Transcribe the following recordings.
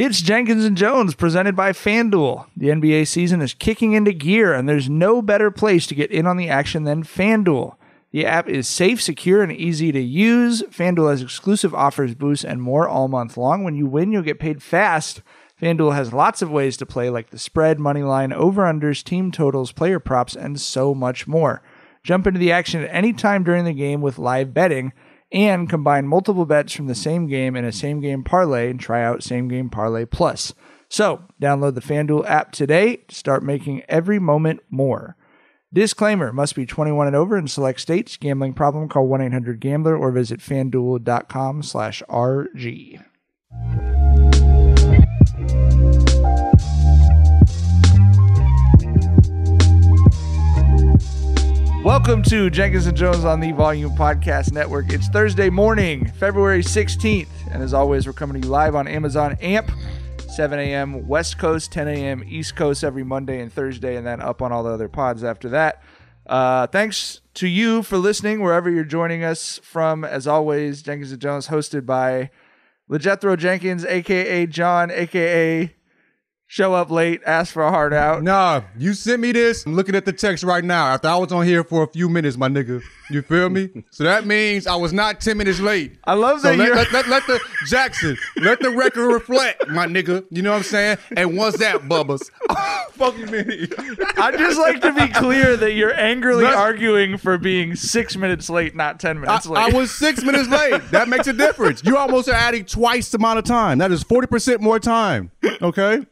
It's Jenkins and Jonez presented by FanDuel. The NBA season is kicking into gear, and there's no better place to get in on the action than FanDuel. The app is safe, secure, and easy to use. FanDuel has exclusive offers, boosts, and more all month long. When you win, you'll get paid fast. FanDuel has lots of ways to play, like the spread, money line, over unders, team totals, player props, and so much more. Jump into the action at any time during the game with live betting and combine multiple bets from the same game in a same game parlay and try out same game parlay plus. So, download the FanDuel app today to start making every moment more. Disclaimer must be 21 and over in select states. Gambling problem, call 1 800 Gambler or visit fanduel.com slash RG. Welcome to Jenkins and Jonez on the Volume Podcast Network. It's Thursday morning, February 16th. And as always, we're coming to you live on Amazon AMP, 7 a.m. West Coast, 10 a.m. East Coast every Monday and Thursday, and then up on all the other pods after that. Uh, thanks to you for listening wherever you're joining us from. As always, Jenkins and Jonez, hosted by LeJethro Jenkins, aka John, aka Show up late, ask for a hard out. Nah, you sent me this. I'm looking at the text right now after I was on here for a few minutes, my nigga. You feel me? so that means I was not 10 minutes late. I love So that let, you're. let, let, let the Jackson, let the record reflect, my nigga. You know what I'm saying? And once that bubbas, fuck you, man. I just like to be clear that you're angrily Let's- arguing for being six minutes late, not ten I, minutes late. I was six minutes late. That makes a difference. You almost are adding twice the amount of time. That is 40% more time. Okay?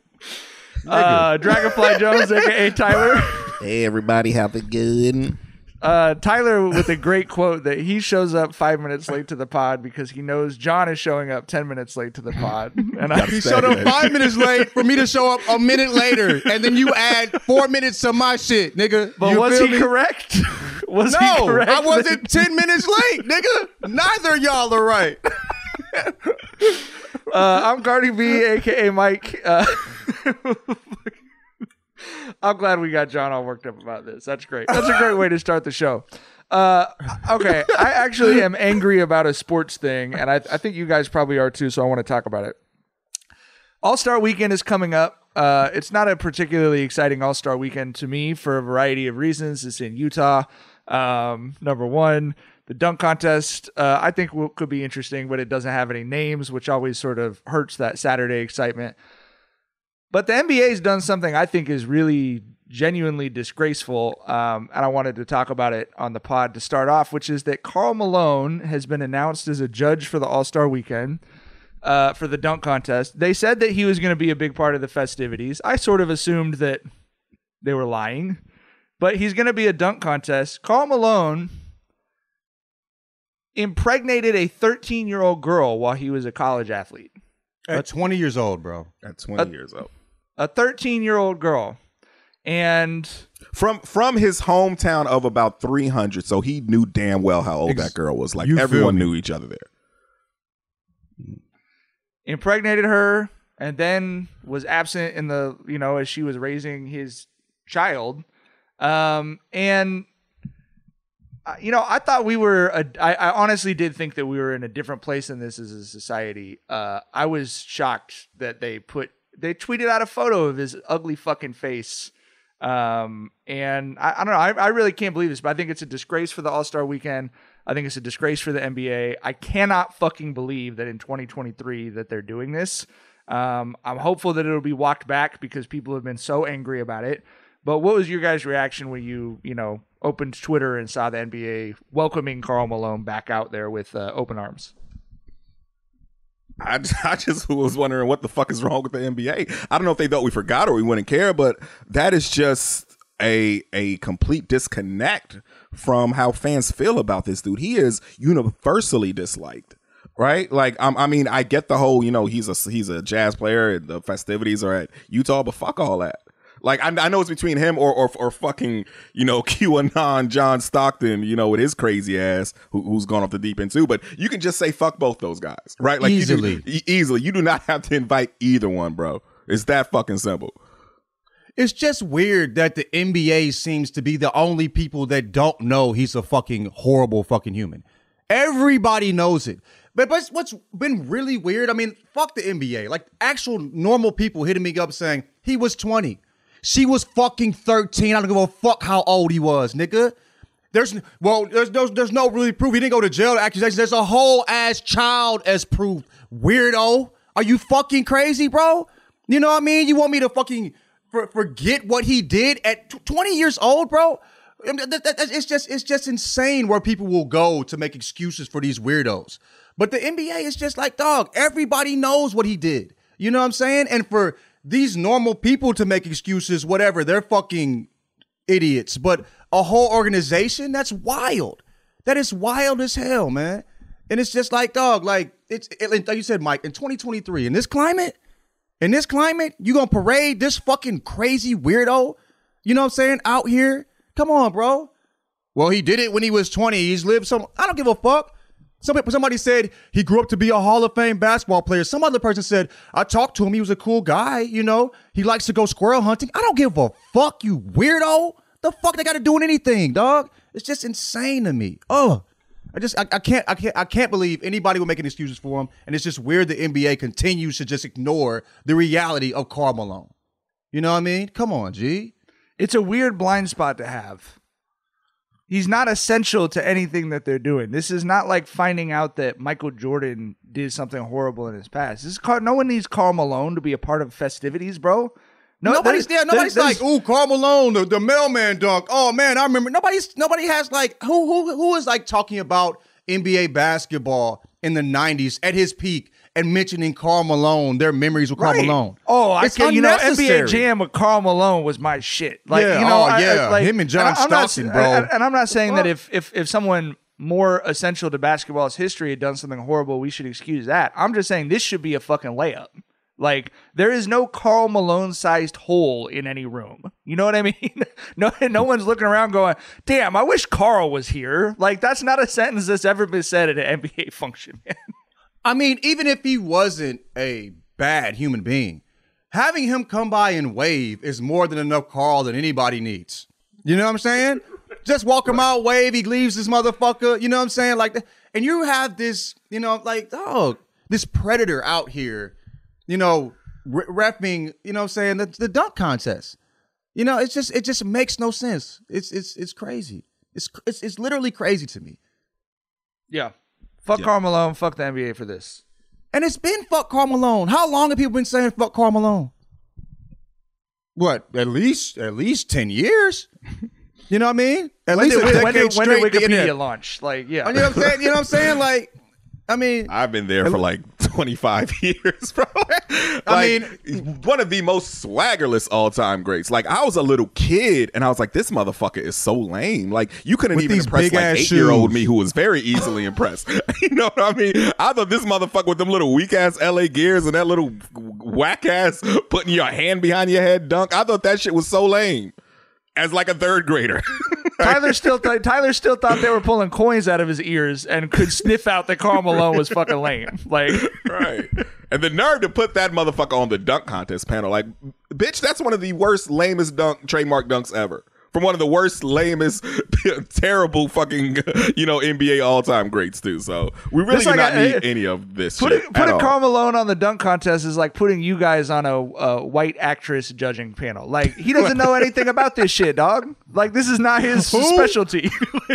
Uh, Dragonfly Jones, aka Tyler. Hey, everybody, have it good. Uh, Tyler with a great quote that he shows up five minutes late to the pod because he knows John is showing up ten minutes late to the pod, and I, He showed up five minutes late for me to show up a minute later, and then you add four minutes to my shit, nigga. but You was feel he me? correct? was he No, correct? I wasn't ten minutes late, nigga. Neither of y'all are right. Uh, I'm Cardi B, aka Mike. Uh, I'm glad we got John all worked up about this. That's great. That's a great way to start the show. Uh, okay, I actually am angry about a sports thing, and I, I think you guys probably are too. So I want to talk about it. All Star Weekend is coming up. Uh, it's not a particularly exciting All Star Weekend to me for a variety of reasons. It's in Utah. Um, number one, the dunk contest uh, I think will, could be interesting, but it doesn't have any names, which always sort of hurts that Saturday excitement. But the NBA's done something I think is really genuinely disgraceful, um, and I wanted to talk about it on the pod to start off, which is that Karl Malone has been announced as a judge for the All Star Weekend uh, for the dunk contest. They said that he was going to be a big part of the festivities. I sort of assumed that they were lying, but he's going to be a dunk contest. Karl Malone impregnated a 13 year old girl while he was a college athlete. At 20 years old, bro. At 20 years old. a 13 year old girl, and from from his hometown of about 300 so he knew damn well how old Ex- that girl was like you feel everyone me. knew each other there impregnated her and then was absent in the you know as she was raising his child um and you know i thought we were a, I, I honestly did think that we were in a different place in this as a society uh i was shocked that they put they tweeted out a photo of his ugly fucking face um and i, I don't know I, I really can't believe this but i think it's a disgrace for the all-star weekend I think it's a disgrace for the NBA. I cannot fucking believe that in 2023 that they're doing this. Um, I'm hopeful that it'll be walked back because people have been so angry about it. But what was your guys' reaction when you, you know, opened Twitter and saw the NBA welcoming Karl Malone back out there with uh, open arms? I, I just was wondering what the fuck is wrong with the NBA. I don't know if they thought we forgot or we wouldn't care, but that is just a a complete disconnect from how fans feel about this dude. He is universally disliked. Right, like I mean, I get the whole, you know, he's a he's a jazz player. And the festivities are at Utah, but fuck all that. Like I, I know it's between him or, or or fucking you know QAnon John Stockton, you know, with his crazy ass who, who's gone off the deep end too. But you can just say fuck both those guys, right? Like you do- Easily. easily. You do not have to invite either one, bro. It's that fucking simple. It's just weird that the NBA seems to be the only people that don't know he's a fucking horrible fucking human. Everybody knows it. But, but what's been really weird, I mean, fuck the NBA. Like actual normal people hitting me up saying he was 20. She was fucking 13. I don't give a fuck how old he was, nigga. There's well, there's there's, there's no really proof. He didn't go to jail. Accusations. There's a whole ass child as proof. Weirdo. Are you fucking crazy, bro? You know what I mean? You want me to fucking for, forget what he did at tw- 20 years old, bro? It's just it's just insane where people will go to make excuses for these weirdos. But the NBA is just like, dog, everybody knows what he did. You know what I'm saying? And for these normal people to make excuses, whatever, they're fucking idiots. But a whole organization, that's wild. That is wild as hell, man. And it's just like, dog, like it's it, like you said, Mike, in 2023, in this climate, in this climate, you gonna parade this fucking crazy weirdo, you know what I'm saying, out here? Come on, bro. Well, he did it when he was 20. He's lived some. I don't give a fuck. Some, somebody said he grew up to be a Hall of Fame basketball player. Some other person said, I talked to him. He was a cool guy. You know, he likes to go squirrel hunting. I don't give a fuck, you weirdo. The fuck they got to do in anything, dog? It's just insane to me. Oh, I just I, I can't I can't I can't believe anybody will make any excuses for him. And it's just weird the NBA continues to just ignore the reality of Karl Malone. You know what I mean? Come on, G. It's a weird blind spot to have. He's not essential to anything that they're doing. This is not like finding out that Michael Jordan did something horrible in his past. This is Car- no one needs Karl Malone to be a part of festivities, bro. No, nobody's there. Nobody's there's- like, ooh, Karl Malone, the, the mailman dunk. Oh man, I remember. Nobody's nobody has like who who who is like talking about NBA basketball in the '90s at his peak and mentioning Karl Malone, their memories with Karl Right. Malone. Oh, I It's can. You know, NBA. Jam with Karl Malone was my shit. Like, Yeah, you know, oh, I- I- yeah. like, Him and John not- Stockton, bro. And, and I'm not saying that if if if someone more essential to basketball's history had done something horrible, we should excuse that. I'm just saying this should be a fucking layup. Like there is no Karl Malone sized hole in any room. You know what I mean? no, no one's looking around going, "Damn, I wish Karl was here." Like that's not a sentence that's ever been said at an NBA function. Man. I mean, even if he wasn't a bad human being, having him come by and wave is more than enough Karl that anybody needs. You know what I'm saying? Just walk him out, wave, he leaves this motherfucker. You know what I'm saying? Like, and you have this, you know, like, oh, this predator out here, you know, re- refing, you know what I'm saying, the, the dunk contest. You know, it's just, it just makes no sense. It's, it's, it's crazy. It's, it's, it's literally crazy to me. Yeah. Fuck Karl Malone. Fuck the NBA for this. And it's been fuck Karl Malone. How long have people been saying fuck Karl Malone? What? At least at least ten years. You know what I mean? At When least did, a when decade did, when did straight. the internet. Wikipedia launch? Like, yeah. You know what I'm saying? You know what I'm saying? Like, I mean, I've been there for like 25 years, bro. I mean, one of the most swaggerless all time greats. Like, I was a little kid and I was like, this motherfucker is so lame. Like, you couldn't even impress like eight year old me who was very easily impressed. you know what I mean? I thought this motherfucker with them little weak ass LA gears and that little whack ass putting your hand behind your head dunk. I thought that shit was so lame as like a third grader. Tyler still th- Tyler still thought they were pulling coins out of his ears and could sniff out that Karl Malone was fucking lame. Like, right. And the nerve to put that motherfucker on the dunk contest panel. Like, bitch, that's one of the worst, lamest dunk trademark dunks ever. From one of the worst, lamest, terrible fucking, you know, NBA all time greats, too. So we really It's do like not a- need any of this putting shit. at putting. Karl Malone on the dunk contest is like putting you guys on a, a white actress judging panel. Like he doesn't know anything about this shit, dog. Like this is not his specialty.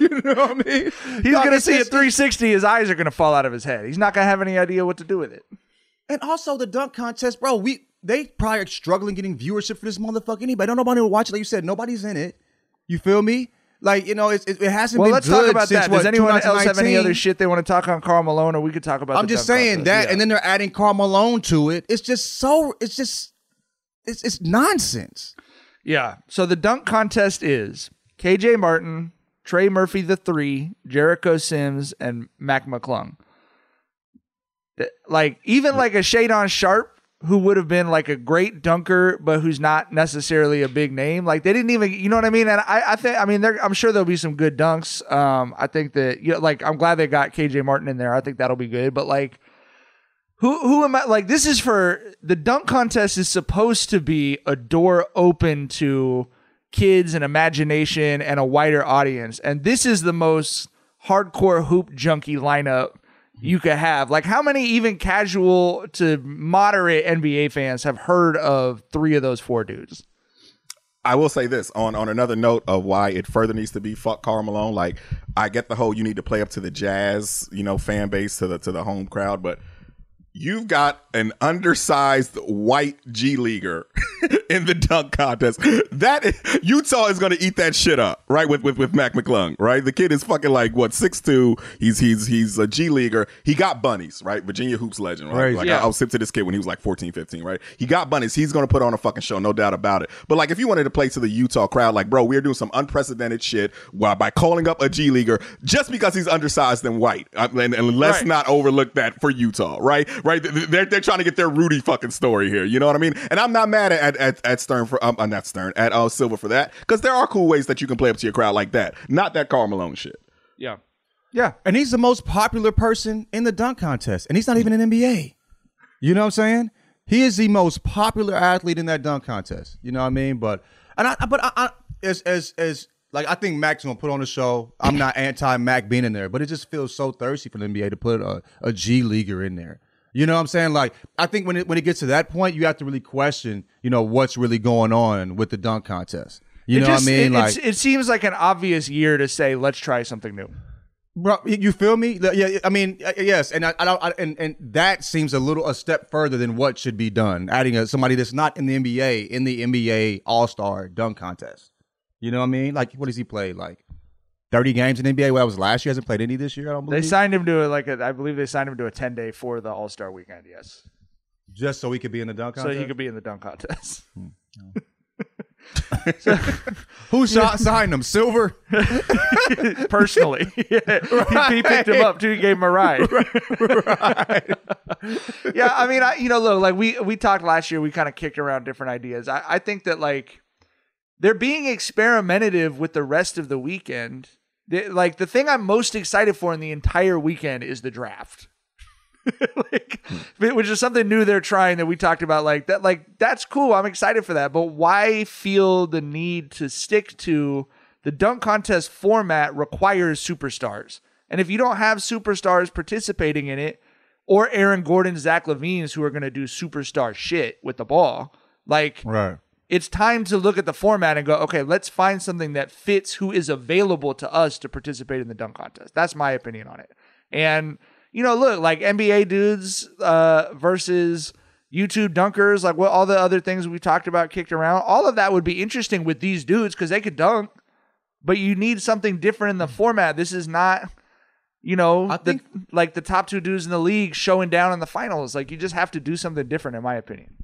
you know what I mean? He's Dog, gonna see just- at 360, his eyes are gonna fall out of his head. He's not gonna have any idea what to do with it. And also the dunk contest, bro. We they probably are struggling getting viewership for this motherfucker. Anybody don't nobody watch it. Like you said, nobody's in it. You feel me? Like you know, it, it, it hasn't Well, been let's good talk about since, that. what, Does anyone else have any other shit they want to talk on Karl Malone, or we could talk about? I'm just saying contest? that, Yeah. and then they're adding Karl Malone to it. It's just so. It's just. It's it's nonsense. Yeah. So the dunk contest is KJ Martin, Trey Murphy the three, Jericho Sims, and Mac McClung. Eh, like even like a Shaedon Sharpe, who would have been like a great dunker, but who's not necessarily a big name. Like they didn't even, you know what I mean? And I, I think, I mean, I'm sure there'll be some good dunks. Um, I think that, you know, like I'm glad they got KJ Martin in there. I think that'll be good. But like, who who am I like this is for the dunk contest is supposed to be a door open to kids and imagination and a wider audience. And this is the most hardcore hoop junkie lineup you could have. Like how many even casual to moderate NBA fans have heard of three of those four dudes? I will say this on on another note of why it further needs to be fuck Karl Malone. Like I get the whole you need to play up to the Jazz, you know, fan base to the to the home crowd, but you've got an undersized white G leaguer in the dunk contest. That is, Utah is going to eat that shit up, right? With with with Mac McClung, right? The kid is fucking like what six two. He's he's he's a G leaguer. He got bunnies, right? Virginia hoops legend, right? Crazy. Like Yeah. I, I was hip to this kid when he was like 14, 15, right? He got bunnies. He's going to put on a fucking show, no doubt about it. But like, if you wanted to play to the Utah crowd, like, bro, we're doing some unprecedented shit while by calling up a G leaguer just because he's undersized and white, Uh, and, and let's Right. not overlook that for Utah, right? Right? They're they're trying to get their Rudy fucking story here. You know what I mean? And I'm not mad at at, at Stern for um, uh, not Stern at uh, Silver for that because there are cool ways that you can play up to your crowd like that. Not that Karl Malone shit. Yeah. Yeah. And he's the most popular person in the dunk contest, and he's not even an NBA. You know what I'm saying? He is the most popular athlete in that dunk contest. You know what I mean? But and I but I, I as as as like I think Mac's gonna put on the show. I'm not anti Mac being in there, but it just feels so thirsty for the NBA to put a, a G leaguer in there. You know what I'm saying? Like I think when it when it gets to that point, you have to really question, you know, what's really going on with the dunk contest. You It know just- what I mean? It, like it seems like an obvious year to say, let's try something new. Bro, you feel me? Yeah, I mean, yes, and I, I don't, I, and and that seems a little a step further than what should be done. Adding a, somebody that's not in the NBA in the NBA All Star dunk contest. You know what I mean? Like, what does he play? Like thirty games in NBA. Well, that was last year. Hasn't played any this year. I don't believe. They signed him to a, like a, I believe they signed him to a 10 day for the All Star weekend. Yes. just so he could be in the dunk contest. So he could be in the dunk contest. Hmm. Who shot signed him? Silver. personally. yeah. he, he picked him up too. He gave him a ride. right. yeah, I mean, I, you know, look, like we we talked last year. We kind of kicked around different ideas. I, I think that like they're being experimentative with the rest of the weekend. Like the thing I'm most excited for in the entire weekend is the draft. like, which is something new they're trying that we talked about. Like that, like that's cool. I'm excited for that. But why feel the need to stick to the dunk contest format requires superstars, and if you don't have superstars participating in it, or Aaron Gordon, Zach LaVine's who are going to do superstar shit with the ball, like Right. It's time to look at the format and go, okay, let's find something that fits who is available to us to participate in the dunk contest. That's my opinion on it. And you know, look, like NBA dudes uh, versus YouTube dunkers, like what all the other things we talked about kicked around, all of that would be interesting with these dudes because they could dunk, but you need something different in the format. This is not you know, the, think- like the top two dudes in the league showing down in the finals. Like you just have to do something different, in my opinion.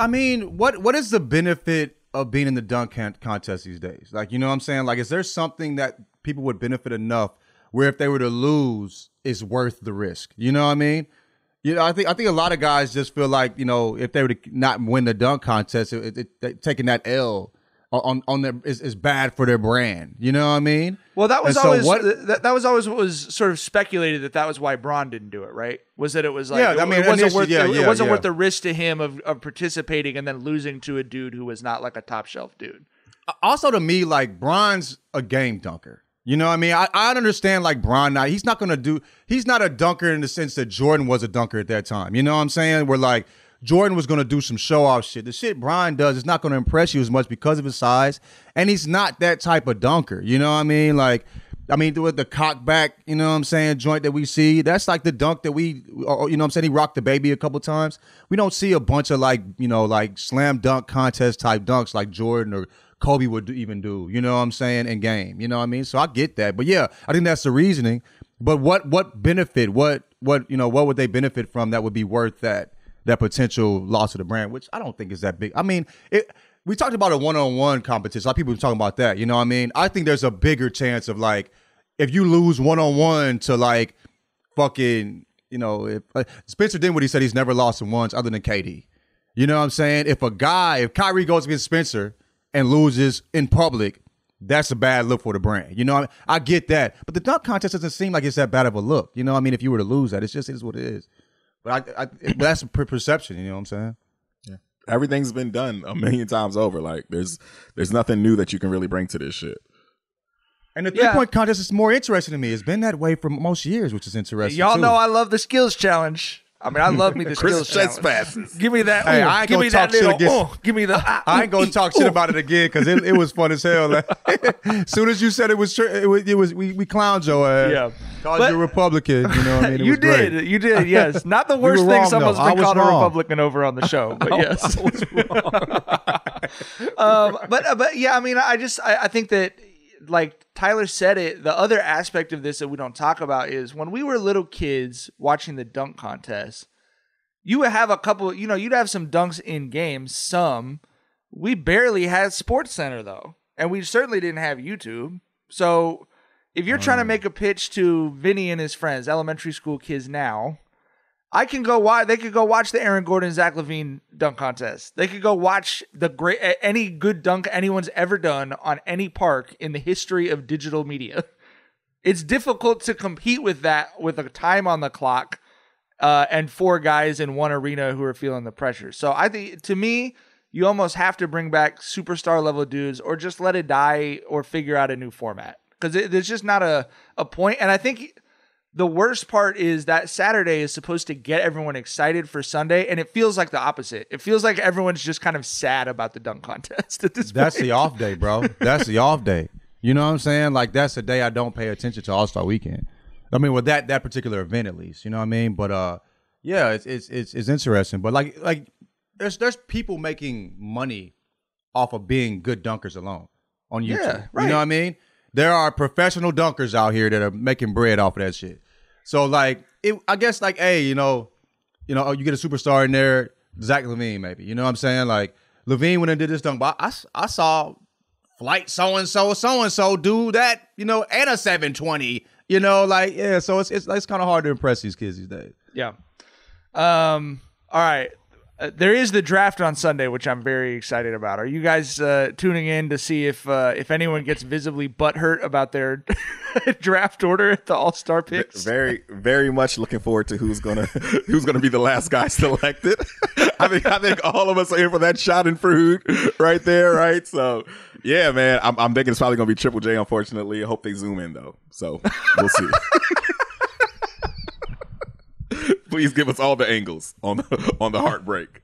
I mean, what what is the benefit of being in the dunk contest these days? Like, you know what I'm saying? Like, is there something that people would benefit enough where if they were to lose, it's worth the risk? You know what I mean? You know, I think I think a lot of guys just feel like you know if they were to not win the dunk contest, it, it, it, taking that L on on their is, is bad for their brand. You know what I mean? Well, that was And so always what- that, that was always what was sort of speculated that that was why Bron didn't do it. Right? Was that it was like Yeah, it, I mean, it wasn't worth yeah, it, yeah, wasn't yeah. worth the risk to him of, of participating and then losing to a dude who was not like a top shelf dude. Uh, also to me, like Bron's a game dunker. You know what I mean? I, I understand like Bron now. He's not gonna do he's not a dunker in the sense that Jordan was a dunker at that time. You know what I'm saying? Where like Jordan was gonna do some show off shit. The shit Brian does is not gonna impress you as much because of his size. And he's not that type of dunker. You know what I mean? Like I mean, with the cock back, you know what I'm saying, joint that we see, that's like the dunk that we, or, you know what I'm saying, he rocked the baby a couple times. We don't see a bunch of like, you know, like slam dunk contest type dunks like Jordan or Kobe would even do, you know what I'm saying, in game. You know what I mean? So I get that. But yeah, I think that's the reasoning. But what what benefit, what what you know, what would they benefit from that would be worth that that potential loss of the brand, which I don't think is that big. I mean, it we talked about a one-on-one competition. A lot of people were talking about that. You know what I mean? I think there's a bigger chance of like if you lose one-on-one to like fucking, you know, if uh, Spencer Dinwiddie said he's never lost in once other than KD. You know what I'm saying? If a guy, if Kyrie goes against Spencer and loses in public, that's a bad look for the brand. You know, I, mean? I get that, but the dunk contest doesn't seem like it's that bad of a look. You know, what I mean, if you were to lose that, it's just it is what it is. But I, I but that's a per- perception. You know what I'm saying? Yeah. Everything's been done a million times over. Like there's there's nothing new that you can really bring to this shit. And the three point contest is more interesting to me. It's been that way for most years, which is interesting. Y'all too. know I love the skills challenge. I mean, I love me the Chris skills chest passes. Give me that. Hey, ooh, I ain't give gonna me talk that shit little. against- ooh, give me the. ah, I ain't gonna ooh, talk ooh. shit about it again because it, it was fun as hell. as soon as you said it was, tr- it was, it was we, we clowned your ass. Yeah. called But- you a Republican. You know what I mean? It you was great. did. You did. Yes. Not the worst were thing wrong, someone's though. Been was called a. Republican over on the show. But yes. um, but uh, but yeah, I mean, I just I, I think that like Tyler said it. The other aspect of this that we don't talk about is when we were little kids watching the dunk contest. You would have a couple. You know, you'd have some dunks in games. Some. We barely had Sports Center though, and we certainly didn't have YouTube. So if you're trying to mm. make a pitch to Vinny and his friends, elementary school kids now, I can go watch. They could go watch the Aaron Gordon Zach LaVine dunk contest. They could go watch the great any good dunk anyone's ever done on any park in the history of digital media. It's difficult to compete with that with a time on the clock uh, and four guys in one arena who are feeling the pressure. So I think to me, you almost have to bring back superstar level dudes, or just let it die, or figure out a new format because there's just not a a point. And I think the worst part is that Saturday is supposed to get everyone excited for Sunday, and it feels like the opposite. It feels like everyone's just kind of sad about the dunk contest at this That's point. the off day, bro. That's the off day. You know what I'm saying? Like that's the day I don't pay attention to All Star Weekend. I mean, with that that particular event at least. You know what I mean? But uh, yeah, it's it's it's, it's interesting. But like like there's there's people making money off of being good dunkers alone on YouTube. Yeah, You know what I mean? There are professional dunkers out here that are making bread off of that shit. So like, it, I guess like, hey, you know, you know, oh, you get a superstar in there, Zach LaVine, maybe. You know what I'm saying? Like LaVine went and did this dunk, but I, I saw flight so and so, so and so do that, you know, and a 720. You know, like yeah. So it's it's, it's kind of hard to impress these kids these days. Yeah. Um. All right. Uh, there is the draft on Sunday, which I'm very excited about. Are you guys uh, tuning in to see if uh, if anyone gets visibly butthurt about their draft order at the All Star picks? Very, very much looking forward to who's gonna who's gonna be the last guy selected. I think I think all of us are in for that schadenfreude right there, right? So yeah, man, I'm, I'm thinking it's probably gonna be Triple J. Unfortunately, I hope they zoom in though. So we'll see. Please give us all the angles on the on the heartbreak.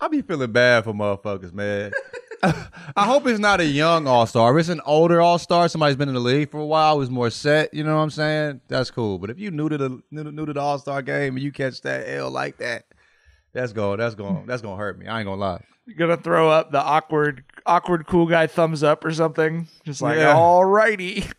I be feeling bad for motherfuckers, man. I hope it's not a young all star. If it's an older all star, somebody's been in the league for a while, was more set. You know what I'm saying? That's cool. But if you new to the new to, new to the all star game and you catch that L like that, that's going that's going that's gonna hurt me. I ain't gonna lie. You're gonna throw up the awkward, awkward cool guy thumbs up or something. Just like, Yeah. all righty.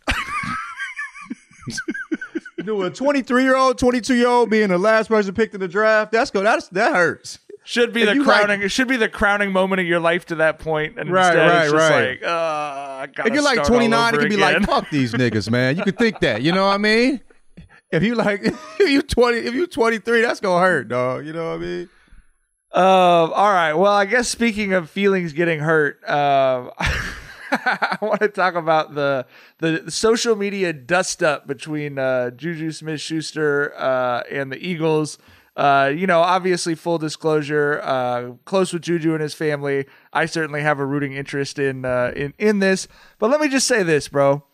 Do a 23 year old, 22 year old being the last person picked in the draft. That's go. That's that hurts. Should be If the like- crowning. it should be the crowning moment of your life to that point, and Right, instead right, it's just right. like, uh, I If you're like 29, it could be again. like, fuck these niggas, man. You could think that. You know what I mean? If you like, if you 20, if you 23, that's gonna hurt, dog. You know what I mean? Um, all right. Well, I guess speaking of feelings getting hurt, um, I want to talk about the the social media dust up between uh, Juju Smith Schuster uh, and the Eagles. Uh, you know, obviously, full disclosure, uh, close with Juju and his family. I certainly have a rooting interest in uh, in in this. But let me just say this, bro.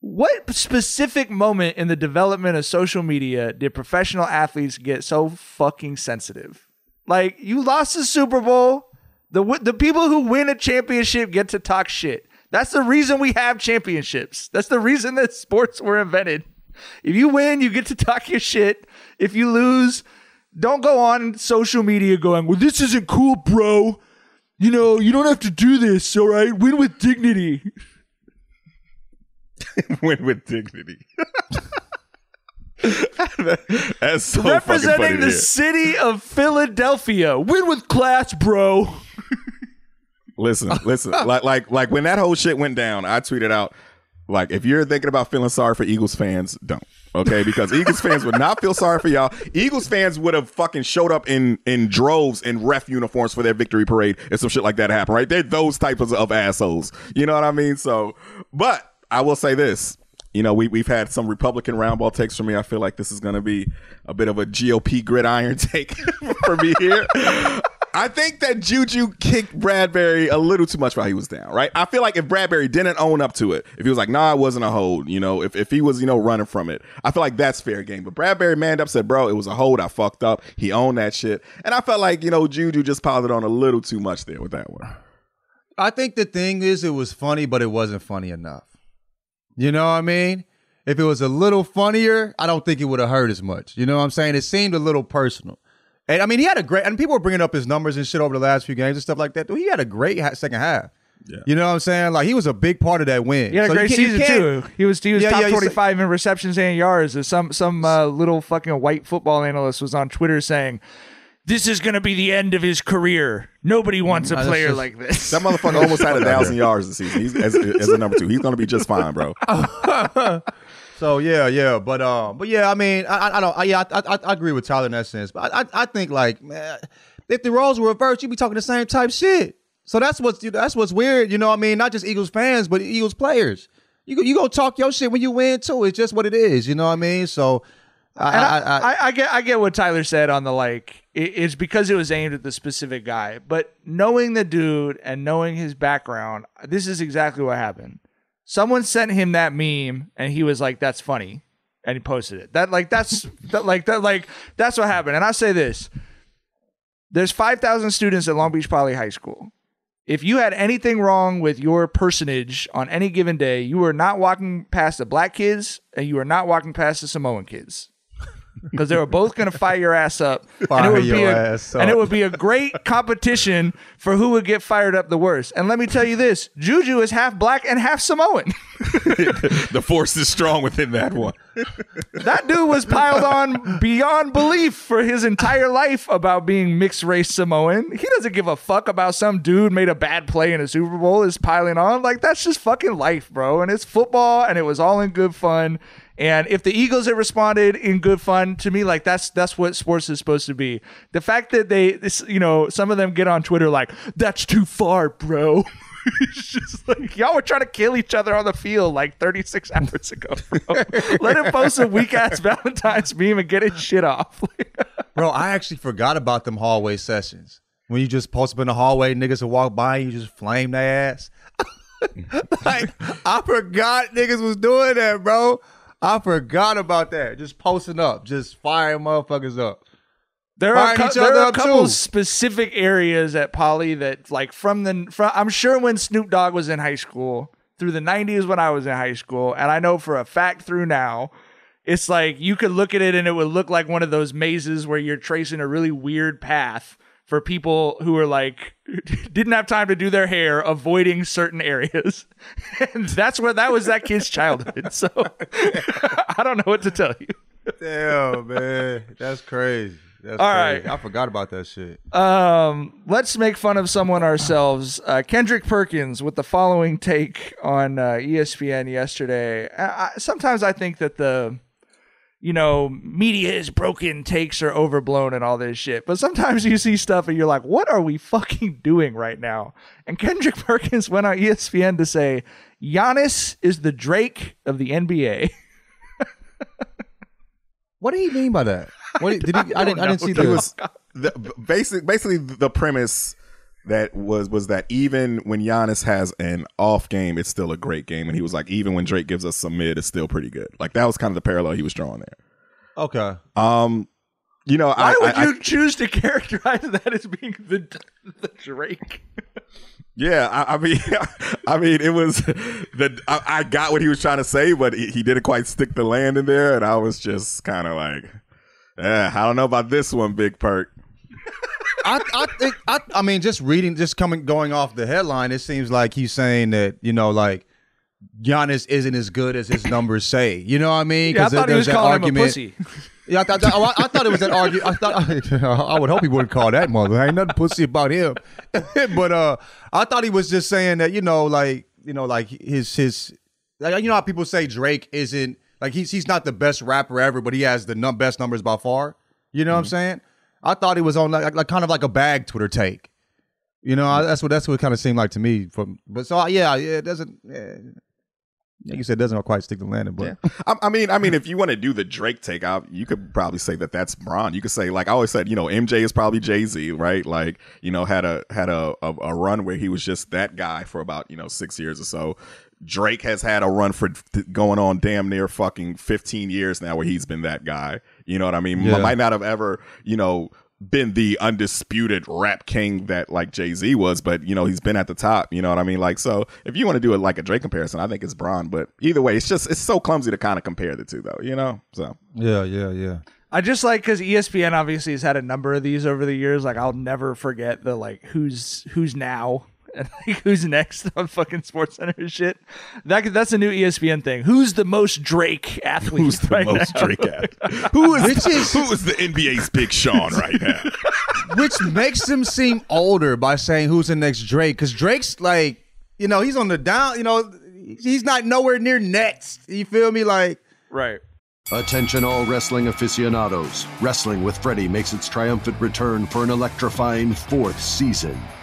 What specific moment in the development of social media did professional athletes get so fucking sensitive? Like you lost the Super Bowl. The the people who win a championship get to talk shit. That's the reason we have championships. That's the reason that sports were invented. If you win, you get to talk your shit. If you lose, don't go on social media going, "Well, this isn't cool, bro." You know, you don't have to do this, all right? Win with dignity. Win with dignity. That's so Representing the city of Philadelphia. Win with class, bro. Listen, listen. like, like, like when that whole shit went down, I tweeted out, like, if you're thinking about feeling sorry for Eagles fans, don't. Okay, because Eagles fans would not feel sorry for y'all. Eagles fans would have fucking showed up in in droves in ref uniforms for their victory parade and some shit like that happened. Right? They're those types of, of assholes. You know what I mean? So, but I will say this. You know, we we've had some Republican roundball takes from me. I feel like this is going to be a bit of a GOP gridiron take for me here. I think that Juju kicked Bradberry a little too much while he was down, right? I feel like if Bradberry didn't own up to it, if he was like, nah, it wasn't a hold, you know, if, if he was, you know, running from it, I feel like that's fair game. But Bradberry manned up, said, bro, it was a hold. I fucked up. He owned that shit. And I felt like, you know, Juju just piled it on a little too much there with that one. I think the thing is, it was funny, but it wasn't funny enough. You know what I mean? If it was a little funnier, I don't think it would have hurt as much. You know what I'm saying? It seemed a little personal. And I mean, he had a great, and people were bringing up his numbers and shit over the last few games and stuff like that. He had a great second half. Yeah. You know what I'm saying? Like he was a big part of that win. He had a So you great season too. He was he was Yeah, top yeah, twenty five in receptions and yards. As Some some uh, little fucking white football analyst was on Twitter saying, "This is going to be the end of his career. Nobody wants a that's player just- like this." That motherfucker almost had a thousand yards this season. He's as, as a number two. He's going to be just fine, bro. So yeah, yeah, but um, but yeah, I mean, I, I- don't, I, yeah, I, I, I agree with Tyler in that sense. But I, I, I think like, man, if the roles were reversed, you'd be talking the same type shit. So that's what's that's what's weird, you know. what I mean, not just Eagles fans, but Eagles players. You go- you go talk your shit when you win too. It's just what it is, you know what I mean. So, I, I, I, I, I, I get I get what Tyler said on the like it, it's because it was aimed at the specific guy, but knowing the dude and knowing his background, this is exactly what happened. Someone sent him that meme and he was like, "That's funny," and he posted it. That like that's that like that like that's what happened. And I say this: there's five thousand students at Long Beach Poly High School. If you had anything wrong with your personage on any given day, you were not walking past the black kids and you were not walking past the Samoan kids because they were both going to fire your ass up, and Fire it would be your a, ass and it would be a great competition for who would get fired up the worst. And let me tell you this: Juju is half black and half Samoan. the force is strong within that one. that dude was piled on beyond belief for his entire life about being mixed race Samoan. He doesn't give a fuck about some dude made a bad play in a Super Bowl is piling on. Like that's just fucking life, bro. And it's football and it was all in good fun. And if the Eagles had responded in good fun to me, like that's that's what sports is supposed to be. The fact that they, this, you know, some of them get on Twitter like, "That's too far, bro." it's just like y'all were trying to kill each other on the field like 36 hours ago. Bro. Let him post a weak ass Valentine's meme and get his shit off. bro, I actually forgot about them hallway sessions when you just post up in the hallway, niggas will walk by and you just flame their ass. like I forgot niggas was doing that, bro. I forgot about that. Just posting up, just firing motherfuckers up. There are, a Firing cou- each there are a couple too. specific areas at Poly that, like, from the, from, I'm sure when Snoop Dogg was in high school, through the 90s when I was in high school, and I know for a fact through now, it's like you could look at it and it would look like one of those mazes where you're tracing a really weird path for people who are like didn't have time to do their hair, avoiding certain areas, and that's where that was that kid's childhood. So I don't know what to tell you. Damn, man, that's crazy. That's All crazy. right. I forgot about that shit. Um, let's make fun of someone ourselves. Uh, Kendrick Perkins with the following take on uh, ESPN yesterday. I, I, sometimes I think that the, you know, media is broken, takes are overblown, and all this shit. But sometimes you see stuff and you're like, what are we fucking doing right now? And Kendrick Perkins went on ESPN to say, Giannis is the Drake of the NBA. What did he mean by that? What did, did he? I, didn't. I didn't see It the. was the basic, basically the premise that was was that even when Giannis has an off game, it's still a great game, and he was like, even when Drake gives us some mid, it's still pretty good. Like that was kind of the parallel he was drawing there. okay. Um, you know, Why I, would I- you choose to characterize that as being the, the Drake? Yeah, I, I mean, I mean, it was the I, I got what he was trying to say, but he, he didn't quite stick the land in there, and I was just kind of like, yeah, I don't know about this one, Big Perk. I, I think I, I mean just reading just coming going off the headline it seems like he's saying that you know like Giannis isn't as good as his numbers say. You know what I mean? Yeah, I thought he was calling him a argument- pussy. yeah I thought, I, I thought it was that argument I thought I would hope he wouldn't call that mother. Ain't nothing pussy about him. But uh I thought he was just saying that you know like you know like his his like, you know how people say Drake isn't like he's he's not the best rapper ever but he has the num- best numbers by far? You know what I'm saying I thought he was on like, like kind of like a bag Twitter take. You know, I, mm. that's what that's what it kind of seemed like to me. From but so yeah, yeah, it doesn't. Yeah, like you said, it doesn't quite stick to landing. But I, I mean, I mean, if you want to do the Drake take out, you could probably say that that's Bron. You could say, like I always said, you know, MJ is probably Jay Z, right? Like, you know, had a had a, a a run where he was just that guy for about you know six years or so. Drake has had a run for going on damn near fucking 15 years now where he's been that guy. You know what I mean? Yeah. Might not have ever, you know, been the undisputed rap king that like Jay Z was, but you know, he's been at the top. You know what I mean? Like, so if you want to do it like a Drake comparison, I think it's Bron. But either way, it's just, it's so clumsy to kind of compare the two though, you know? So, yeah, yeah, yeah. I just like because ESPN obviously has had a number of these over the years. Like I'll never forget the like who's who's now and like who's next on fucking Sports Center and shit. That that's a new ESPN thing. Who's the most Drake athlete? who's the right most now? Drake at? Who is, Which is- who is the NBA's Big Sean right now? Which makes him seem older by saying who's the next Drake, because Drake's like, you know, he's on the down. You know, he's not nowhere near next. You feel me? Like, Right. Attention, all wrestling aficionados. Wrestling with Freddie makes its triumphant return for an electrifying fourth season.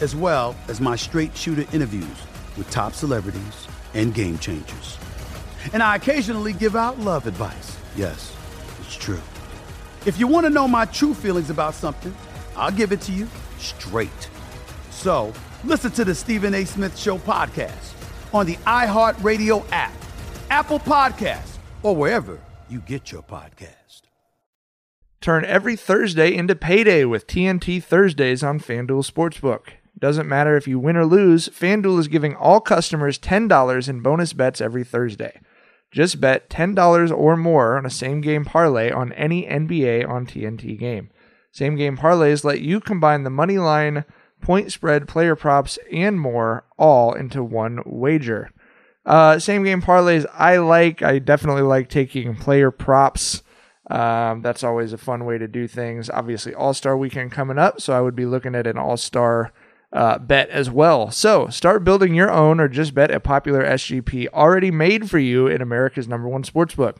as well as my straight shooter interviews with top celebrities and game changers. And I occasionally give out love advice. Yes, it's true. If you want to know my true feelings about something, I'll give it to you straight. So listen to the Stephen A. Smith Show podcast on the iHeartRadio app, Apple Podcasts, or wherever you get your podcast. Turn every Thursday into payday with TNT Thursdays on FanDuel Sportsbook. Doesn't matter if you win or lose, FanDuel is giving all customers $10 in bonus bets every Thursday. Just bet $10 or more on a same game parlay on any NBA on TNT game. Same game parlays let you combine the money line, point spread, player props, and more all into one wager. Uh, same game parlays I like. I definitely like taking player props. Um, that's always a fun way to do things. Obviously, All Star weekend coming up, so I would be looking at an All Star uh, bet as well. So start building your own or just bet a popular SGP already made for you in America's number one sportsbook.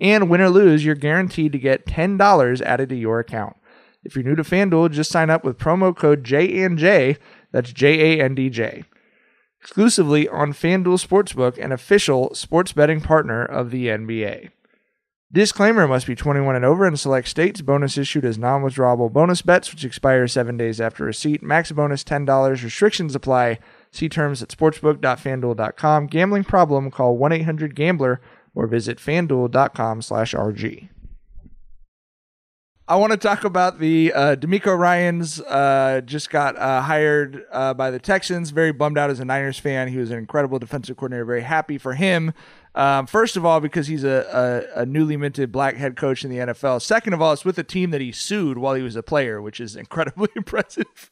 And win or lose, you're guaranteed to get $10 added to your account. If you're new to FanDuel, just sign up with promo code JANJ, that's J A N D J, exclusively on FanDuel Sportsbook, an official sports betting partner of the NBA. Disclaimer must be 21 and over in select states. Bonus issued as non withdrawable bonus bets, which expire seven days after receipt. Max bonus $10. Restrictions apply. See terms at sportsbook.fanduel.com. Gambling problem, call 1 800 Gambler or visit fanduel.com slash RG. I want to talk about the uh, DeMeco Ryans. Uh, just got uh, hired uh, by the Texans. Very bummed out as a Niners fan. He was an incredible defensive coordinator. Very happy for him. Um, first of all, because he's a, a, a newly minted black head coach in the NFL. Second of all, it's with a team that he sued while he was a player, which is incredibly impressive.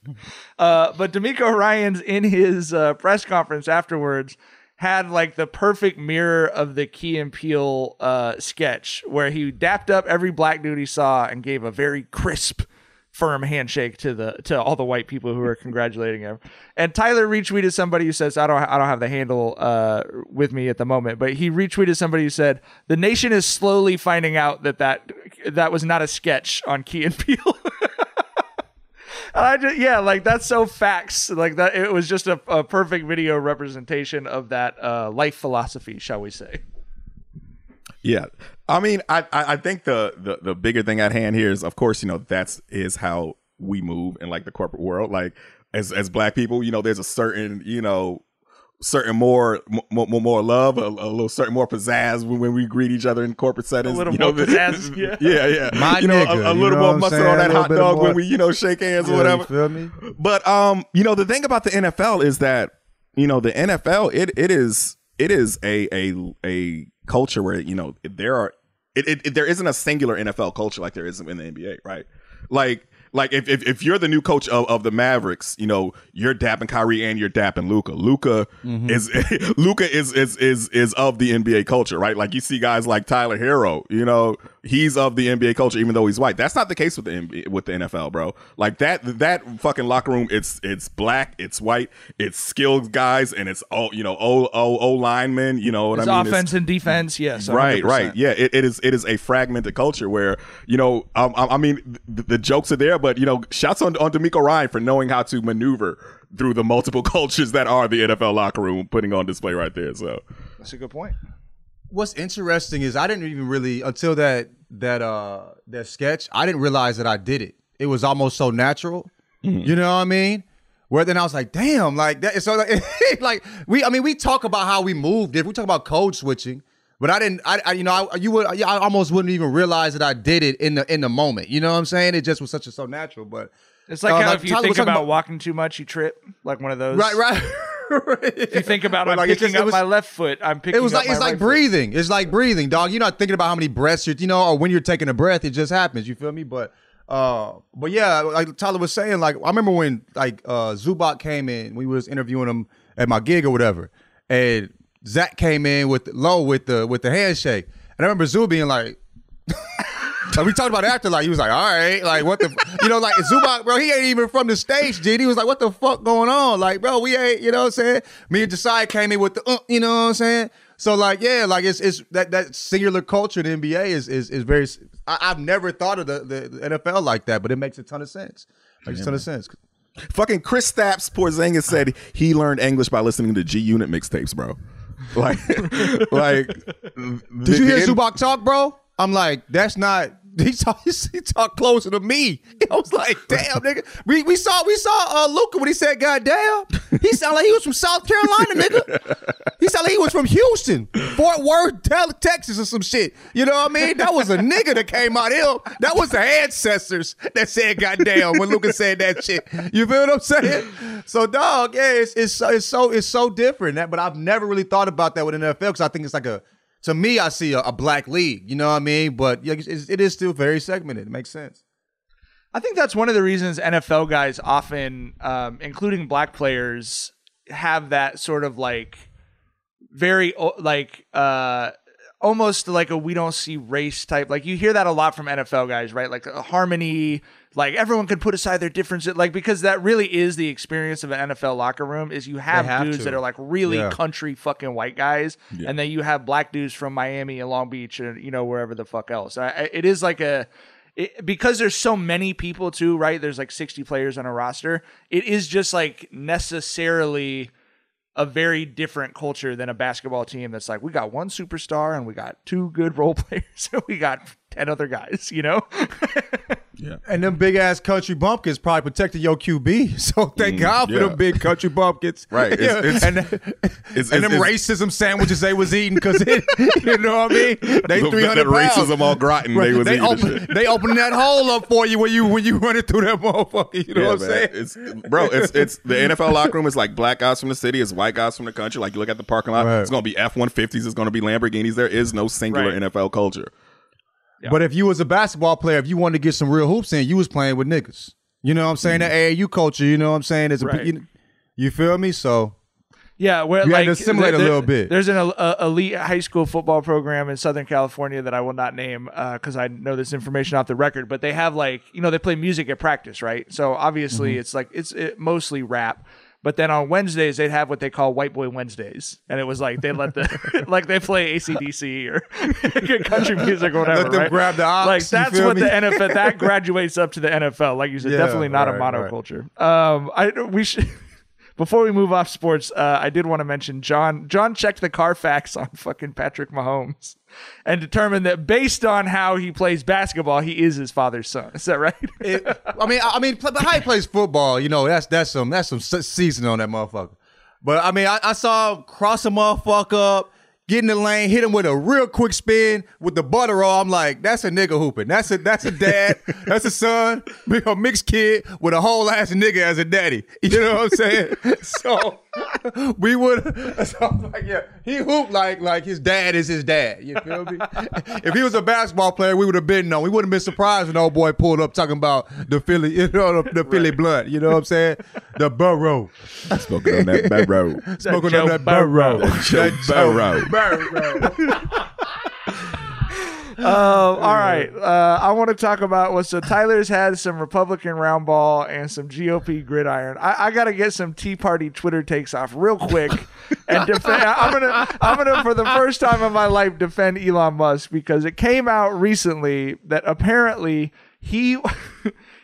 Uh, but DeMeco Ryans in his uh, press conference afterwards had like the perfect mirror of the Key and Peele uh, sketch where he dapped up every black dude he saw and gave a very crisp, firm handshake to the to all the white people who are congratulating him. And Tyler retweeted somebody who says, "I don't I don't have the handle uh, with me at the moment," but he retweeted somebody who said, "The nation is slowly finding out that that that was not a sketch on Key and Peele." I just, yeah, like that's so facts. Like that, it was just a, a perfect video representation of that uh, life philosophy, shall we say? Yeah, I mean, I I I think the, the the bigger thing at hand here is, of course, you know, that's is how we move in like the corporate world. Like as as black people, you know, there's a certain you know certain more more, more love, a, a little certain more pizzazz when, when we greet each other in corporate settings. A little you more know, pizzazz, yeah. yeah, yeah. My you know, nigga, a, a you little know more what I'm mustard saying? on A that little hot bit dog more- when we you know shake hands or Yeah, whatever. You feel me? But um, you know, the thing about the NFL is that you know the NFL it it is it is a a a culture where you know there are it, it, it- there isn't a singular NFL culture like there is in the NBA, right? Like like if if, if you're the new coach of, of the Mavericks, you know you're dapping Kyrie and you're dapping Luka. Luka mm-hmm. is Luka is is is is of the NBA culture, right? Like you see guys like Tyler Herro, you know he's of the NBA culture even though he's white. That's not the case with the NBA, with the NFL, bro. Like that that fucking locker room, it's it's black, it's white, it's skilled guys, and it's all you know O O O linemen. You know what It's I mean? It's- offense and defense, yes, right 100%. right yeah it, it is it is a fragmented culture where you know um, i I mean the, the jokes are there but you know shouts on on DeMeco Ryan for knowing how to maneuver through the multiple cultures that are the NFL locker room putting on display right there so That's a good point. What's interesting is I didn't even really until that that uh that sketch, I didn't realize that I did it. It was almost so natural. You know what I mean? Where then I was like, damn, like that. So like, like we, I mean, we talk about how we moved. If we talk about code switching, but I didn't, I, I you know, I, you would, I almost wouldn't even realize that I did it in the in the moment. You know what I'm saying? It just was such a so natural. But It's like uh, how if you Tyler think talking about, walking too much, you trip. Like one of those. right, right. If you think about But, I'm like, picking just- it up was- my left foot, I'm picking It was like it's like right foot. breathing. It's like breathing, dog. You're not thinking about how many breaths you're, you know, or when you're taking a breath. It just happens. You feel me? But, uh, but yeah, like Tyler was saying, like I remember when like uh Zubac came in, we was interviewing him at my gig or whatever, and Zach came in with low with the with the handshake, and I remember Zoo being like. Like we talked about after, like he was like, "All right, like what the, you know, like Zubac, bro, he ain't even from the stage, dude. He was like, "What the fuck going on?" Like, bro, we ain't, you know what I'm saying? Me and Josiah came in with the, uh, you know what I'm saying? So like, yeah, like it's it's that that singular culture in the NBA is is is very. I, I've never thought of the, the, the NFL like that, but it makes a ton of sense. Makes a ton of sense. Fucking Kristaps Porzingis said he learned English by listening to G Unit mixtapes, bro. Like, like. Did you hear Zubac talk, bro? I'm like, that's not. He talked he talk closer to me. I was like, damn, nigga. We, we saw we saw uh, Luka when he said, "God damn." He sounded like he was from South Carolina, nigga. He sounded like he was from Houston, Fort Worth, Texas, or some shit. You know what I mean? That was a nigga that came out here. That was the ancestors that said, "God damn," when Luka said that shit. You feel what I'm saying? So, dog, yeah, it's it's so it's so, it's so different. That, but I've never really thought about that with NFL because I think it's like a to me, I see a, a black league. You know what I mean? But it's, still very segmented. It makes sense. I think that's one of the reasons NFL guys often, um, including black players, have that sort of like very like uh almost like a we don't see race type like you hear that a lot from NFL guys right like harmony like everyone can put aside their differences like because that really is the experience of an NFL locker room is you have, have dudes to. that are like really Yeah. country fucking white guys and then you have black dudes from Miami and Long Beach and you know wherever the fuck else I- it is like a it, because there's so many people too right there's like 60 players on a roster it is just like necessarily a very different culture than a basketball team that's like we got one superstar and we got two good role players and we got 10 other guys you know yeah. And them big ass country bumpkins probably protected your QB. So thank mm, God for yeah. them big country bumpkins. Right. It's- Yeah. it's- and it's- and them it's- racism sandwiches they was eating because you know what I mean. They The- three hundred the pounds. racism all gratin they was they eating open they open that hole up for you when you when you running through that motherfucker. You know Yeah, what I'm man. saying? It's bro, it's it's the NFL locker room is like black guys from the city, it's white guys from the country. Like you look at the parking lot, Right. it's gonna be F one fifties, it's gonna be Lamborghinis. There is no singular Right. NFL culture. But if you was a basketball player, if you wanted to get some real hoops in, you was playing with niggas. You know what I'm saying? That AAU culture, you know what I'm saying? Is a, you, you feel me? So Yeah, where You had like to assimilate a little bit. There's an uh, elite high school football program in Southern California that I will not name because I know this information off the record. But they have like you know they play music at practice, right? So obviously Mm-hmm. it's like it's it, mostly rap. But then on Wednesdays they'd have what they call White Boy Wednesdays, and it was like they let the like they play ACDC or country music or whatever. Let them right? grab the ox, Like that's what me? the NFL that graduates up to the NFL. Like you said, Yeah, definitely not a right, right. monoculture. Um, I we should. Before we move off sports, uh, I did want to mention John. John checked the Carfax on fucking Patrick Mahomes and determined that based on how he plays basketball, he is his father's son. Is that right? it, I mean, I mean, but how he plays football, you know, that's that's some that's some se- seasoning on that motherfucker. But I mean, I, I saw him cross a motherfucker up, get in the lane, hit him with a real quick spin with the butter roll. I'm like, that's a nigga hooping. That's a that's a dad. that's a son. A mixed kid with a whole ass nigga as a daddy. You know what I'm saying? so we would. So I'm like, yeah, he hooped like like his dad is his dad. You feel me? if he was a basketball player, we would have been known. We wouldn't have been surprised when old boy pulled up talking about the Philly, you know, the, the Philly blood. You know what I'm saying? The burrow. Smoking on that road. Smoking on that burrow. Joe Burrow. Burrow. Um, all right. Uh, I want to talk about what so Tyler's had some Republican round ball and some GOP gridiron. I, I got to get some Tea Party Twitter takes off real quick and defend. I'm gonna I'm gonna for the first time in my life defend Elon Musk because it came out recently that apparently he.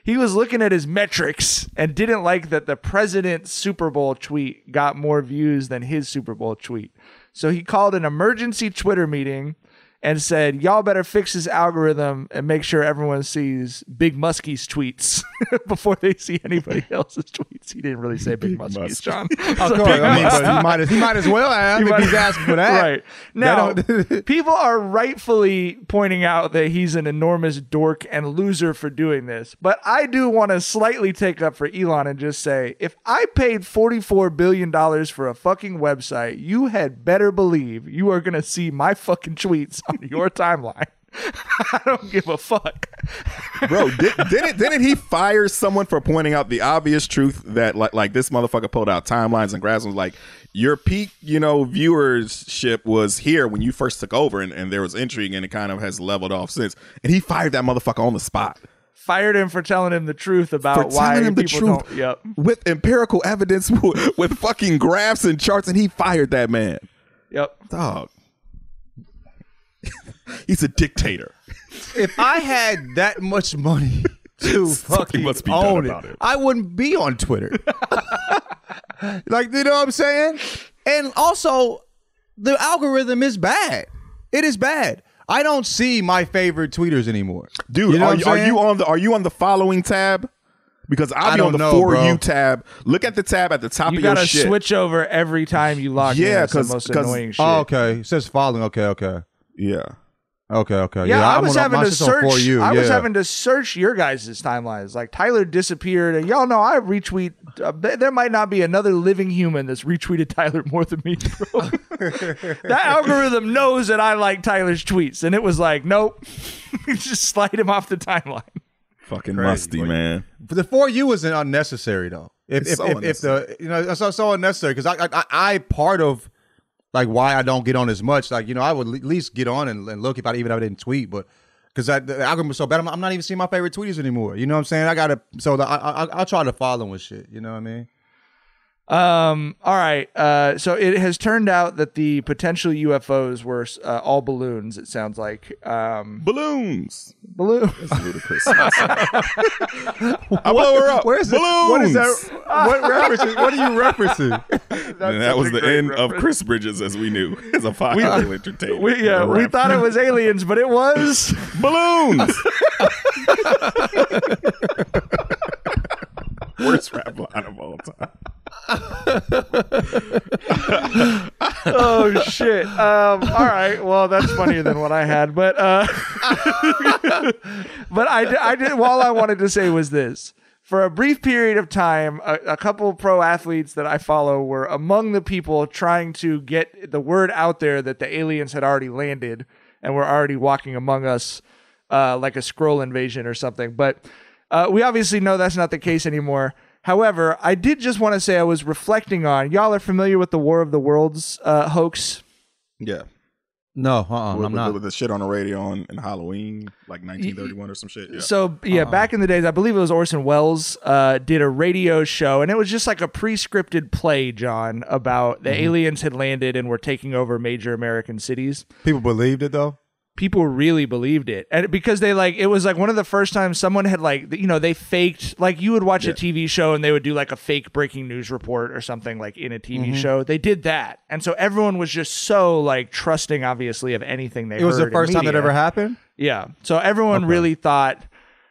He was looking at his metrics and didn't like that the president's Super Bowl tweet got more views than his Super Bowl tweet. So he called an emergency Twitter meeting and said, "Y'all better fix this algorithm and make sure everyone sees Big Muskie's tweets before they see anybody else's tweets." He didn't really say Big Muskie's, Musk. John. Of course, I mean, he might as he might as well have if might- he's asking for that. Right. Now, people are rightfully pointing out that he's an enormous dork and loser for doing this. But I do want to slightly take up for Elon and just say if I paid $44 billion for a fucking website, you had better believe you are going to see my fucking tweets on your timeline. I don't give a fuck. Bro, did, didn't didn't he fire someone for pointing out the obvious truth that like like this motherfucker pulled out timelines and graphs and was like your peak, you know, viewership was here when you first took over and, and there was intrigue and it kind of has leveled off since. And he fired that motherfucker on the spot. Fired him for telling him the truth For about why telling him the people truth don't. Yep. with empirical evidence with, with fucking graphs and charts and he fired that man. Yep. Dog. He's a dictator. if I had that much money to Something fucking must be own it, about it. I wouldn't be on Twitter. like, you know what I'm saying? And also, the algorithm is bad. It is bad. I don't see my favorite tweeters anymore, Dude, You know are, you, are you on the are you on the following tab? Because I'll be on the know, for bro. you tab. Look at the tab at the top You of your gotta switch over every time you log Yeah, in. That's the 'cause- most 'cause- annoying oh, shit. Oh, okay. It says following. Okay, okay, Yeah. Okay, okay. Yeah, I I'm was on- having mine's to just on search. For you. I was yeah. having to search your guys' timelines. Like Tyler disappeared, and y'all know I retweet. Uh, th- there might not be another living human that's retweeted Tyler more than me, bro. that algorithm knows that I like Tyler's tweets, and it was like, nope, just slide him off the timeline. Fucking Crazy, musty, boy. man. The for you is unnecessary though. If It's if, so if, if the you know it's so, so unnecessary because I, I I part of like why I don't get on as much like you know I would at least get on and, and look if I even if I didn't tweet but because the algorithm is so bad I'm, I'm not even seeing my favorite tweets anymore. You know what I'm saying? I gotta so the, I, I I'll try to follow and shit. You know what I mean? Um. All right. Uh. So it has turned out that the potential UFOs were uh, all balloons. It sounds like. Um. Balloons. Balloon. Ludacris. I blow her up. Where's Balloons. it? What is that? What references? What are you referencing? and that was the end of Chris Bridges as we knew as a final entertainer. We, yeah, we thought it was aliens, but it was balloons. Worst rap line of all time. oh shit. Um, all right. Well, that's funnier than what I had, but uh, but I, I did. All I wanted to say was this: for a brief period of time, a, a couple pro athletes that I follow were among the people trying to get the word out there that the aliens had already landed and were already walking among us, uh, like a scroll invasion or something. But uh, we obviously know that's not the case anymore. However, I did just want to say I was reflecting on y'all are familiar with the War of the Worlds uh, hoax. Yeah. No, uh-uh, with, I'm with- not. with the shit on the radio on in Halloween, like 1931 or some shit. Yeah. So yeah, back in the days, I believe it was Orson Welles uh, did a radio show, and it was just like a pre-scripted play, John, about the aliens had landed and were taking over major American cities. People believed it though. People really believed it, and because they like it was like one of the first times someone had like you know they faked like you would watch a TV show and they would do like a fake breaking news report or something like in a TV Mhm. show. They did that, and so everyone was just so like trusting, obviously, of anything they. It was the first time that ever happened. Yeah. So everyone Okay. really thought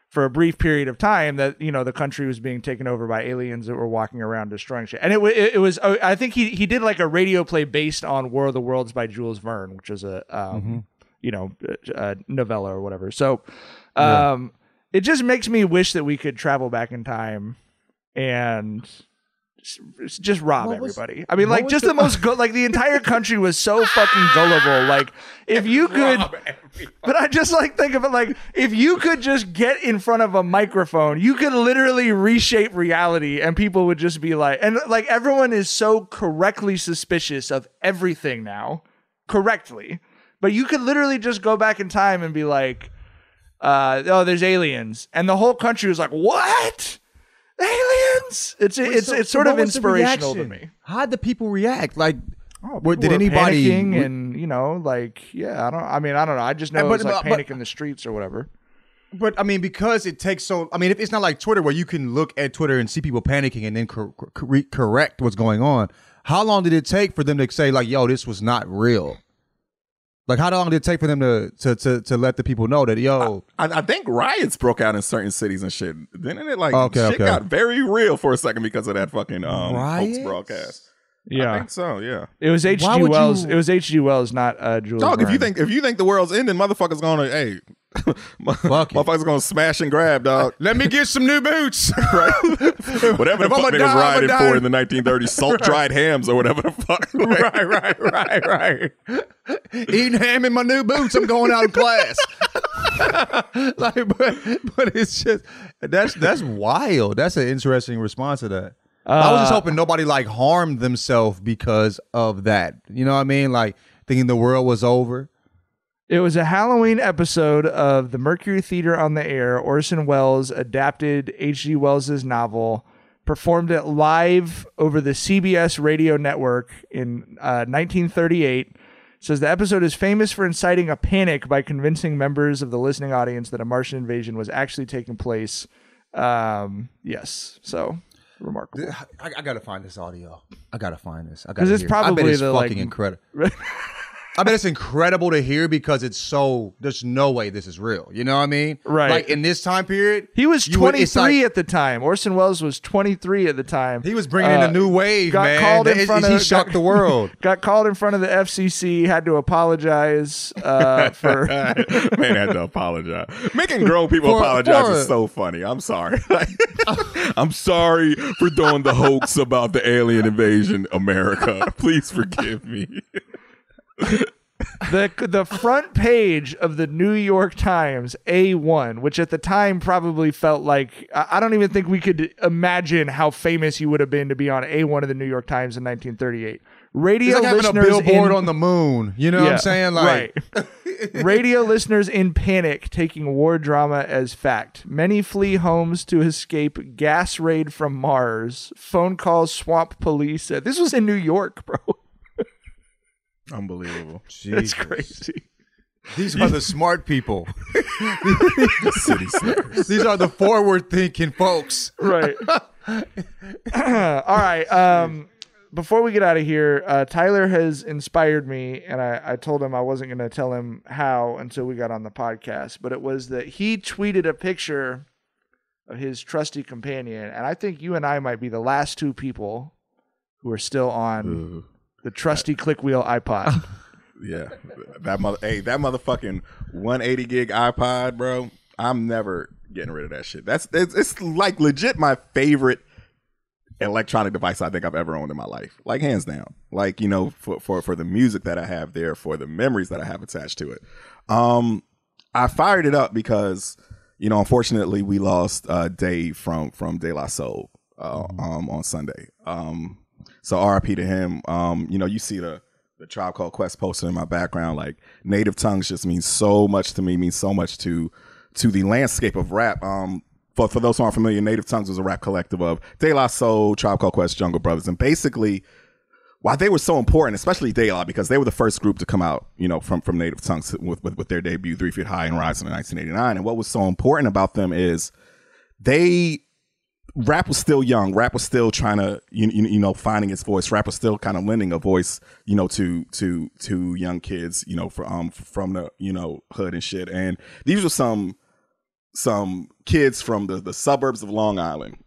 for a brief period of time that you know the country was being taken over by aliens that were walking around destroying shit. And it it, it was oh, I think he he did like a radio play based on War of the Worlds by Jules Verne, which is a um, Mhm. You know a novella or whatever. So Yeah. um it just makes me wish that we could travel back in time and just rob What was- everybody. I mean, like just the- the most go- like the entire country was so fucking gullible. Like if you could, but I just like think of it like if you could just get in front of a microphone, you could literally reshape reality, and people would just be like, and like everyone is so correctly suspicious of everything now, correctly. But you could literally just go back in time and be like, uh, "Oh, there's aliens," and the whole country was like, "What? Aliens?" It's Wait, it's so- it's sort what of inspirational to me. How'd the people react? Like, what, did were anybody? panicking and you know like yeah I don't I mean I don't know I just know Uh, it was but- like but- panic in the streets or whatever. But I mean, because it takes so. I mean, if it's not like Twitter where you can look at Twitter and see people panicking and then cor- cor- correct what's going on. How long did it take for them to say like, "Yo, this was not real"? Like, how long did it take for them to to to, to let the people know that, yo, I, I think riots broke out in certain cities and shit. Didn't it? Like Okay, shit okay. got very real for a second because of that fucking um, hoax Riots? broadcast. Yeah. I think so. Yeah. It was H.G. Wells. you- It was H.G. Wells, not uh, Jules. Dog, if you think if you think the world's ending, motherfuckers gonna hey, motherfuckers gonna smash and grab, dog. let me get some new boots? right? whatever the If fuck I'ma they die, was I'ma riding die. for in the 1930s, salt dried hams or whatever the fuck. right, right, right, right. Eating ham in my new boots. I'm going out of class. like, but, but it's just that's that's wild. That's an interesting response to that. I was just Uh, hoping nobody like harmed themselves because of that. You know what I mean? Like thinking the world was over. It was a Halloween episode of the Mercury Theater on the Air. Orson Welles adapted H.G. Wells's novel, performed it live over the CBS radio network in uh, 1938. says the episode is famous for inciting a panic by convincing members of the listening audience that a Martian invasion was actually taking place. Um, yes, so remarkable. I, I gotta find this audio. I gotta find this. I gotta it's hear it. I bet probably it's the, fucking like- incredible. I mean, it's incredible to hear because it's so. There's no way this is real. You know what I mean? Right. Like in this time period, He was you would- 23 like- at the time. Orson Welles was 23 at the time. He was bringing in Uh, a new wave, got man. called in front he of- shocked got- the world. Got called in front of the FCC, had to apologize uh, for. Man had to apologize. Making grown people For- apologize for- is so funny. I'm sorry. I'm sorry for throwing the hoax about the alien invasion, America. Please forgive me. The the front page of the New York Times A1, which at the time probably felt like I don't even think we could imagine how famous you would have been to be on A1 of the New York Times in 1938. Radio It's like having a billboard in- on the moon. You know what I'm saying? Like, right. Radio listeners in panic taking war drama as fact. Many flee homes to escape gas raid from Mars. Phone calls swamp police. Uh, this was in New York, bro. Unbelievable. That's crazy. these are the smart people. City slickers. These are the forward-thinking folks. right. All right. Um, before we get out of here, uh, Tyler has inspired me, and I, I told him I wasn't going to tell him how until we got on the podcast. But it was that he tweeted a picture of his trusty companion, and I think you and I might be the last two people who are still on the trusty click wheel iPod. Yeah, that mother. Hey, that motherfucking 180 gig iPod, bro. I'm never getting rid of that shit. That's it's, it's like legit my favorite electronic device I think I've ever owned in my life. Like hands down. Like you know, for for for the music that I have there, for the memories that I have attached to it. Um, I fired it up because you know, unfortunately, we lost uh, Dave from from De La Soul uh, um, on Sunday. Um, so RIP to him. Um, you know, you see the the Tribe Called Quest poster in my background. Like Native Tongues just means so much to me. Means so much to to the landscape of rap. Um, for for those who aren't familiar, Native Tongues was a rap collective of De La Soul, Tribe Called Quest, Jungle Brothers, and basically why they were so important, especially De La, because they were the first group to come out, you know, from from Native Tongues with with, with their debut Three Feet High and Rising in 1989. And what was so important about them is they rap was still young. Rap was still trying to, you, you, you know, finding its voice. Rap was still kind of lending a voice, you know, to to to young kids, you know, for, um from the you know hood and shit. And these were some some kids from the the suburbs of Long Island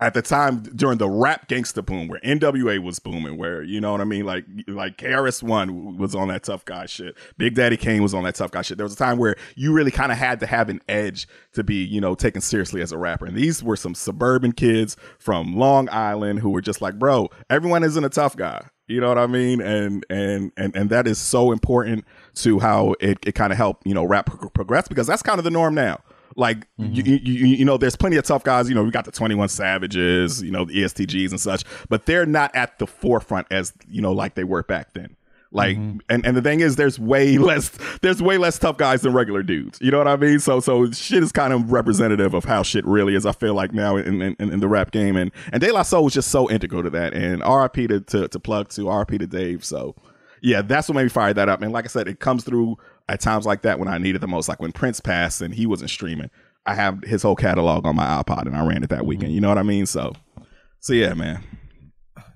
at the time during the rap gangsta boom where NWA was booming, where you know what I mean, like like KRS One was on that tough guy shit, Big Daddy Kane was on that tough guy shit. There was a time where you really kind of had to have an edge to be you know taken seriously as a rapper, and these were some suburban kids from Long Island who were just like, bro, everyone isn't a tough guy. You know what I mean? And and and and that is so important to how it, it kind of helped you know rap pro- progress because that's kind of the norm now. Like mm-hmm. you, you, you, you know, there's plenty of tough guys. You know, we got the Twenty One Savages, you know, the ESTGs and such, but they're not at the forefront as you know, like they were back then. Like, mm-hmm. and and the thing is, there's way less, there's way less tough guys than regular dudes. You know what I mean? So so shit is kind of representative of how shit really is. I feel like now in in, in the rap game, and and De La Soul was just so integral to that. And RIP to to, to plug to RIP to Dave. So yeah, that's what made me fire that up. And like I said, it comes through at times like that when I needed the most. Like when Prince passed and he wasn't streaming, I have his whole catalog on my iPod and I ran it that mm-hmm. weekend. You know what I mean? So, so yeah, man.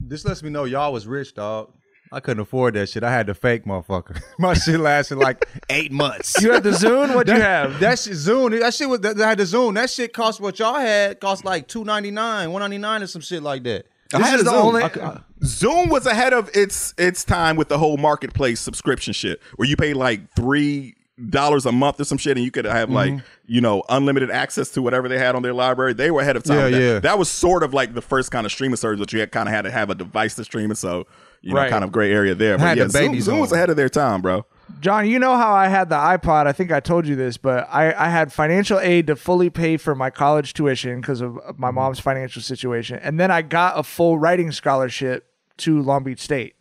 This lets me know y'all was rich, dog. I couldn't afford that shit. I had to fake motherfucker. My shit lasted like eight months. You had the Zune? What'd you have? That shit Zune. That shit was that, that had the Zune. That shit cost what y'all had cost like two ninety nine, one ninety nine, or some shit like that. I had the Zune. only- I- Zune was ahead of its its time with the whole marketplace subscription shit, where you pay like three dollars a month or some shit, and you could have like mm-hmm. you know unlimited access to whatever they had on their library. They were ahead of time. Yeah, that. yeah. That was sort of like the first kind of streaming service, that you had kind of had to have a device to stream it. So you know, kind of gray area there. But yeah, Zune, Zune was ahead of their time, bro. John, you know how I had the iPod. I think I told you this, but I, I had financial aid to fully pay for my college tuition because of my mm-hmm. mom's financial situation. And then I got a full writing scholarship to Long Beach State.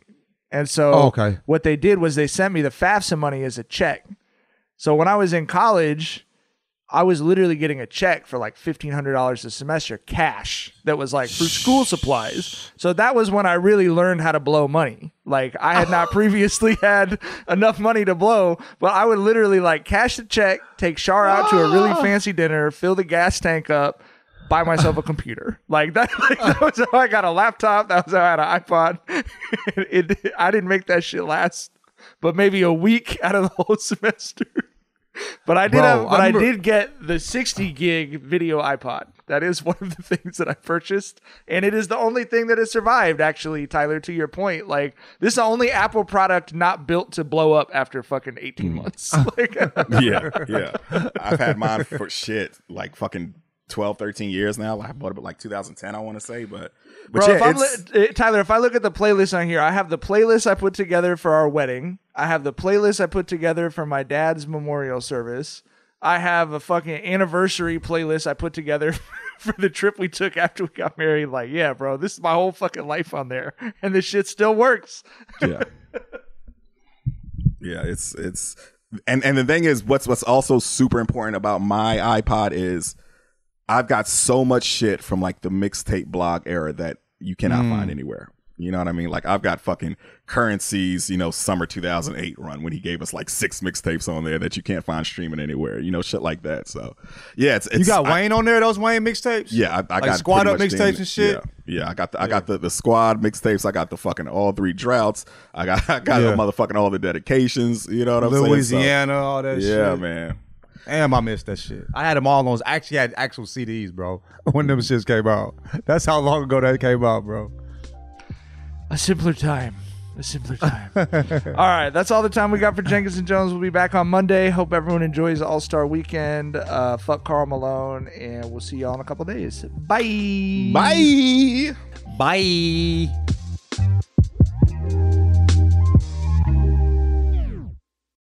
And so Oh, okay. what they did was they sent me the FAFSA money as a check. So when I was in college, I was literally getting a check for like $1,500 a semester cash that was like for school supplies. So that was when I really learned how to blow money. Like I had not previously had enough money to blow, but I would literally like cash the check, take Shar out to a really ah. fancy dinner, fill the gas tank up, buy myself a computer. Like that, like, that was how I got a laptop. That was how I had an iPod. it, I didn't make that shit last, but maybe a week out of the whole semester. But I did Bro, have, but I, I'm- did get the 60 gig video iPod. That is one of the things that I purchased, and it is the only thing that has survived. Actually, Tyler, to your point, like this is the only Apple product not built to blow up after fucking 18 Hmm. months. like, yeah, yeah. I've had mine for shit like fucking 12, 13 years now. I bought it like 2010, I want to say, but but Bro, yeah, if I'm li- uh, Tyler, if I look at the playlist on here, I have the playlist I put together for our wedding. I have the playlist I put together for my dad's memorial service. I have a fucking anniversary playlist I put together for the trip we took after we got married. Like, yeah, bro, this is my whole fucking life on there, and this shit still works. yeah yeah it's it's and and the thing is what's what's also super important about my ipod is i've got so much shit from like the mixtape blog era that you cannot hmm. find anywhere you know what i mean like i've got fucking Curren$y's you know summer 2008 run when he gave us like six mixtapes on there that you can't find streaming anywhere you know shit like that so yeah it's, it's You got I- Wayne on there? Those Wayne mixtapes? yeah, I, I Like got squad up mixtapes and shit? Yeah, yeah, I got the I got the, the squad mixtapes. I got the fucking all three droughts. I got I got Yeah. the motherfucking all the dedications. You know what I'm saying? So- Louisiana, all that shit. yeah, man. Damn, I missed that shit. I had them all on. I actually had actual CDs, bro, when them shits came out. That's how long ago that came out, bro. A simpler time. A simpler time. all right, that's all the time we got for Jenkins and Jonez. We'll be back on Monday. Hope everyone enjoys All Star Weekend. Uh, fuck Karl Malone, and we'll see y'all in a couple days. Bye. Bye. Bye.